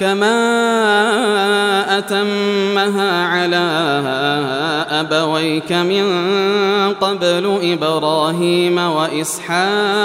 كما أتمها على أبويك من قبل إبراهيم وإسحاق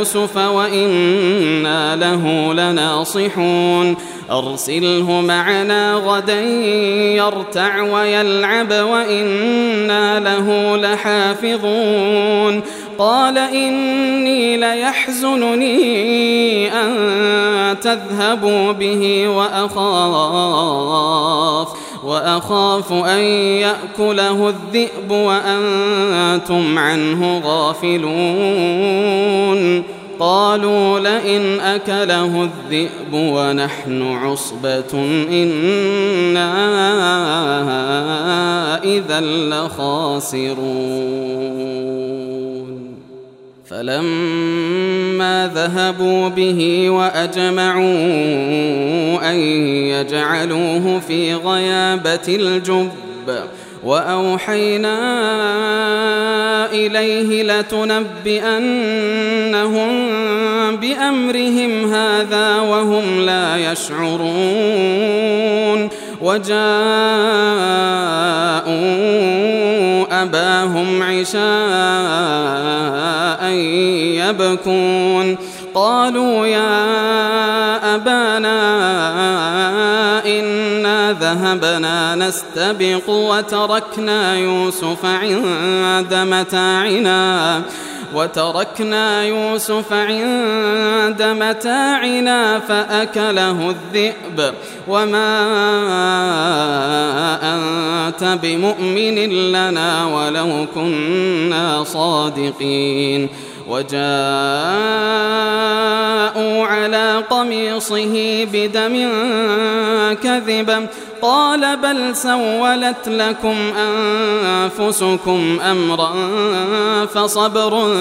يوسف وإنا له لناصحون. أرسله معنا غدا يرتع ويلعب وإنا له لحافظون. قال إني ليحزنني أن تذهبوا به وأخاف. وأخاف أن يأكله الذئب وأنتم عنه غافلون. قالوا لئن أكله الذئب ونحن عصبة إنا إذا لخاسرون. فلما ذهبوا به وأجمعوا أن يجعلوه في غيابة الجب وأوحينا إليه لتنبئنهم بأمرهم هذا وهم لا يشعرون وجاءوا أباهم عشاء يبكون. قالوا يا أبانا ذهبنا نستبق وتركنا يوسف عند متاعنا وتركنا يوسف عند متاعنا فأكله الذئب. وما أنت بمؤمن لنا ولو كنا صادقين. وجاءوا على قميصه بدم كذبا قال بل سولت لكم أنفسكم أمرا فصبر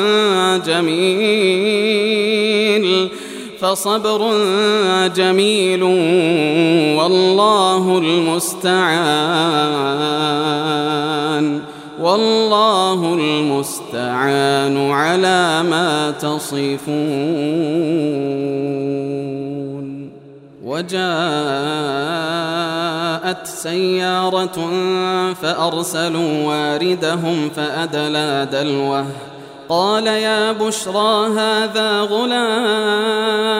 جميل فصبر جميل والله المستعان والله المستعان على ما تصفون. وجاءت سيارة فأرسلوا واردهم فأدلى دلوه. قال يا بشرى هذا غلام.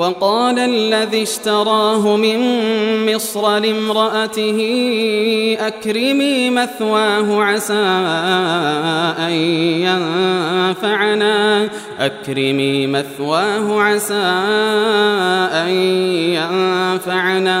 وقال الذي اشتراه من مصر لامرأته أكرمي مثواه عسى أن ينفعنا. أكرمي مثواه عسى أن ينفعنا.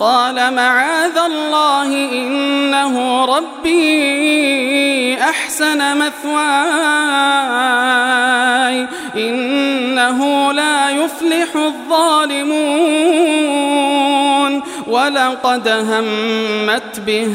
قال معاذ الله إنه ربي أحسن مثواي إنه لا يفلح الظالمون ولقد همت به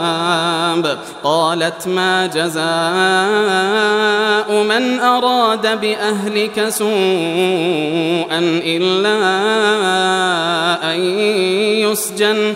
قالت ما جزاء من أراد بأهلك سوءا إلا أن يسجن.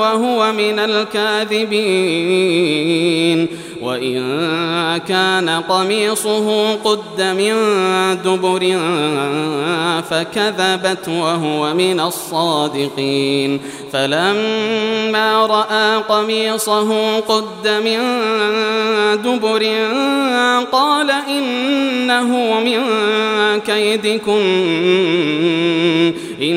وهو من الكاذبين. وإن كان قميصه قد من دبر فكذبت وهو من الصادقين. فلما رأى قميصه قد من دبر قال إنه من كيدكن. إن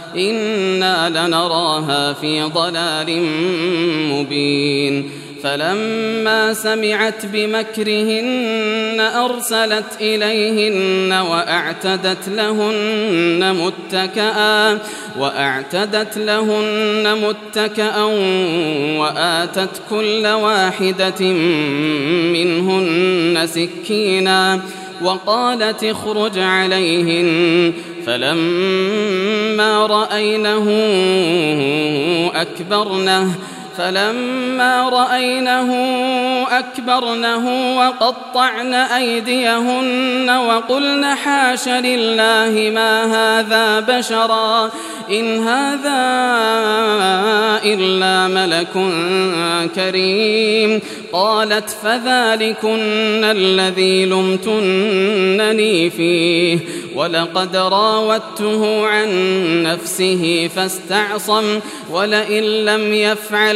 إنا لنراها في ضلال مبين فلما سمعت بمكرهن أرسلت إليهن وأعتدت لهن متكئا وأعتدت لهن متكئا وآتت كل واحدة منهن سكينا وقالت اخرج عليهن. فلما رأينه أكبرنه فلما رأينه أكبرنه وقطعن أيديهن وقلن حاش لله ما هذا بشرا إن هذا إلا ملك كريم قالت فذلكن الذي لمتنني فيه ولقد راودته عن نفسه فاستعصم ولئن لم يفعل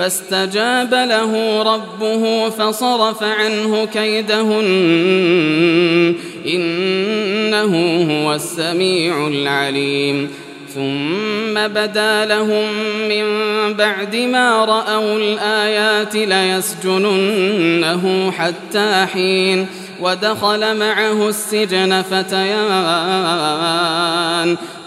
فاستجاب له ربه فصرف عنه كيدهن. إنه هو السميع العليم. ثم بدا لهم من بعد ما رأوا الآيات ليسجننه حتى حين. ودخل معه السجن فتيان.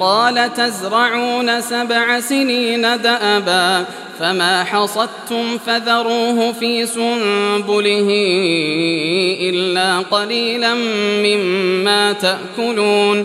قال تزرعون سبع سنين دأبا فما حصدتم فذروه في سنبله إلا قليلا مما تأكلون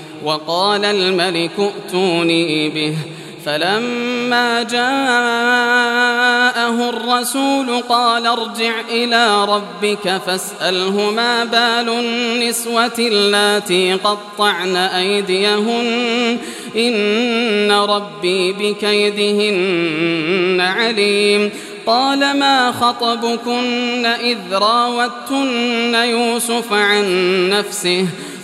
وقال الملك ائتوني به. فلما جاءه الرسول قال ارجع إلى ربك فاسأله ما بال النسوة اللاتي قطعن أيديهن. إن ربي بكيدهن عليم. قال ما خطبكن إذ راوتن يوسف عن نفسه؟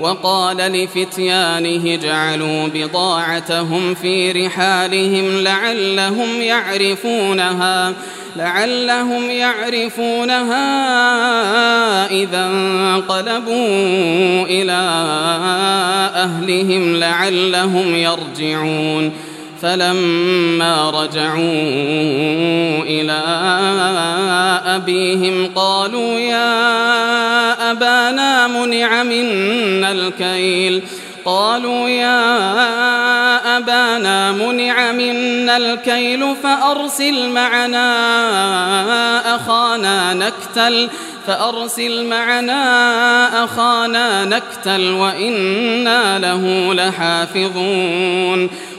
وقال لفتيانه جعلوا بضاعتهم في رحالهم لعلهم يعرفونها لعلهم يعرفونها إذا انقلبوا إلى أهلهم لعلهم يرجعون. فلما رجعوا إلى أبيهم قالوا يا أبانا منع منا الكيل. قالوا يا أبانا منع منا الكيل فأرسل معنا أخانا نكتل فأرسل معنا أخانا نكتل وإنا له لحافظون.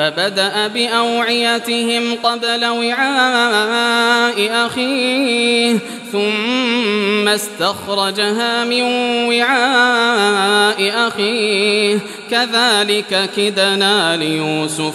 فبدأ بأوعيتهم قبل وعاء أخيه ثم استخرجها من وعاء أخيه. كذلك كدنا ليوسف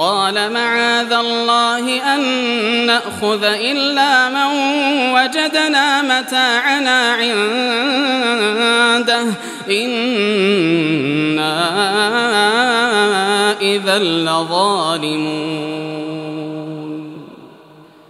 قال معاذ الله أن نأخذ إلا من وجدنا متاعنا عنده. إنا إذا لظالمون.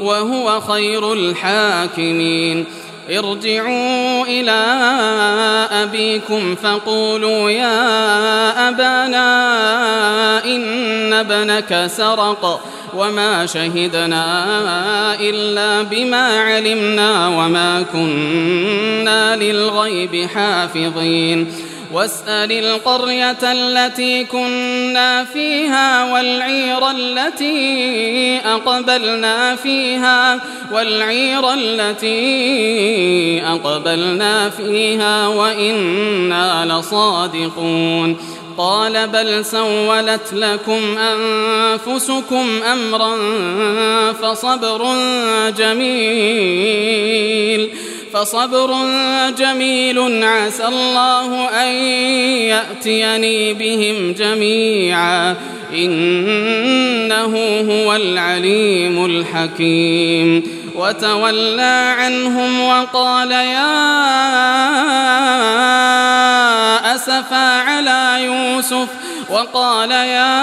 وهو خير الحاكمين. ارجعوا إلى أبيكم فقولوا يا أبانا إن ابنك سرق وما شهدنا إلا بما علمنا وما كنا للغيب حافظين. واسأل القرية التي كنا فيها والعير التي أقبلنا فيها والعير التي أقبلنا فيها وإنا لصادقون. قال بل سولت لكم أنفسكم أمرا فصبر جميل. فصبر جميل عسى الله أن يأتيني بهم جميعا. إنه هو العليم الحكيم. وتولى عنهم وقال يا أسفا على يوسف وقال يا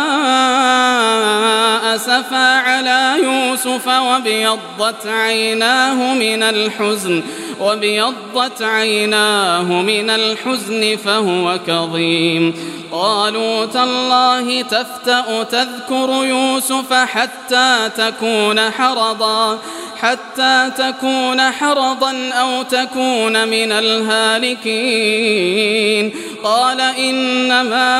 أسفا على يوسف وابيضت عيناه من الحزن وابيضت عيناه من الحزن فهو كظيم. قالوا تالله تفتأ تذكر يوسف حتى تكون حرضا حتى تكون حرضا أو تكون من الهالكين. قال إنما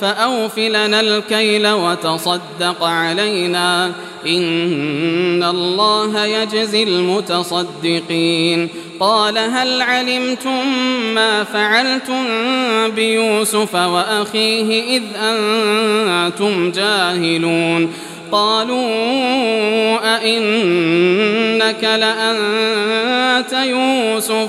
فأوف لنا الكيل وتصدق علينا إن الله يجزي المتصدقين. قال هل علمتم ما فعلتم بيوسف وأخيه إذ أنتم جاهلون؟ قالوا أئنك لأنت يوسف؟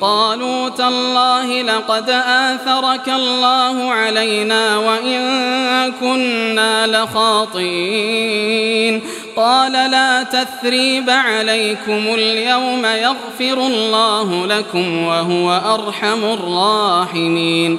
قالوا تالله لقد آثرك الله علينا وإن كنا لخاطئين. قال لا تثريب عليكم اليوم يغفر الله لكم وهو أرحم الراحمين.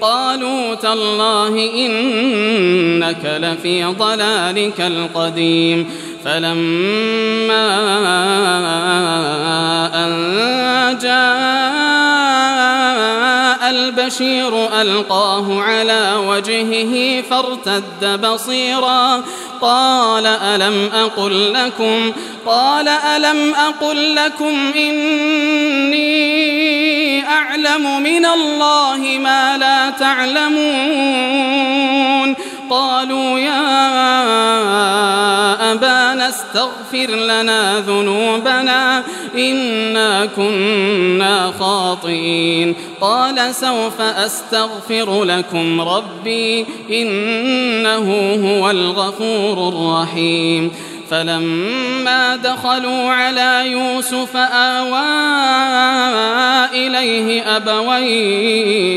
قالوا تالله إنك لفي ضلالك القديم. فلما أن جاء البشير ألقاه على وجهه فارتد بصيرا. قال ألم أقل لكم قال ألم أقل لكم إني أعلم من الله ما لا تعلمون. قالوا يا أبانا استغفر لنا ذنوبنا إنا كنا خاطئين. قال سوف أستغفر لكم ربي إنه هو الغفور الرحيم. فلما دخلوا على يوسف آوى إليه أبويه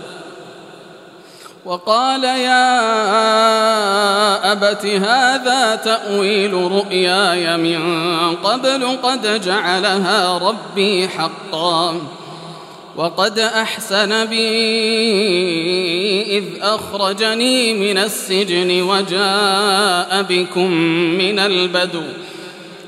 وقال يا أبت هذا تأويل رؤياي من قبل قد جعلها ربي حقا وقد أحسن بي إذ أخرجني من السجن وجاء بكم من البدو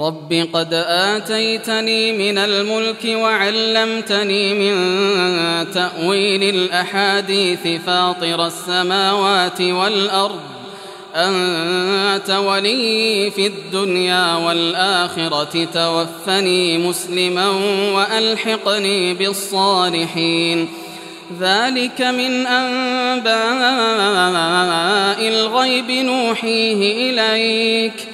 رب قد آتيتني من الملك وعلمتني من تأويل الأحاديث فاطر السماوات والأرض أنت ولي في الدنيا والآخرة توفني مسلما وألحقني بالصالحين. ذلك من أنباء الغيب نوحيه إليك.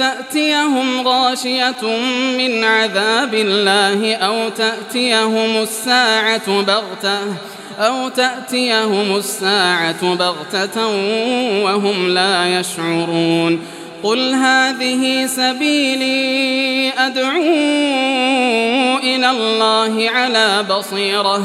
تأتيهم غاشية من عذاب الله أو تأتيهم الساعة بغتة أو تأتيهم الساعة بغتة وهم لا يشعرون قل هذه سبيلي أدعو إلى الله على بصيرة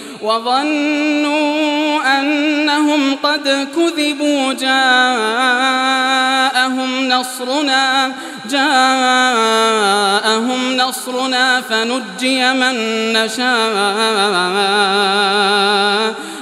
وظنوا أنهم قد كذبوا جاءهم نصرنا جاءهم نصرنا فنجي من نشاء.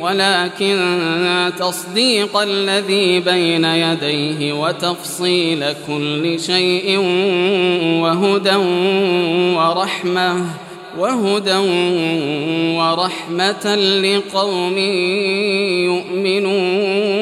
ولكن تصديق الذي بين يديه وتفصيل كل شيء وهدى ورحمة وهدى ورحمة لقوم يؤمنون.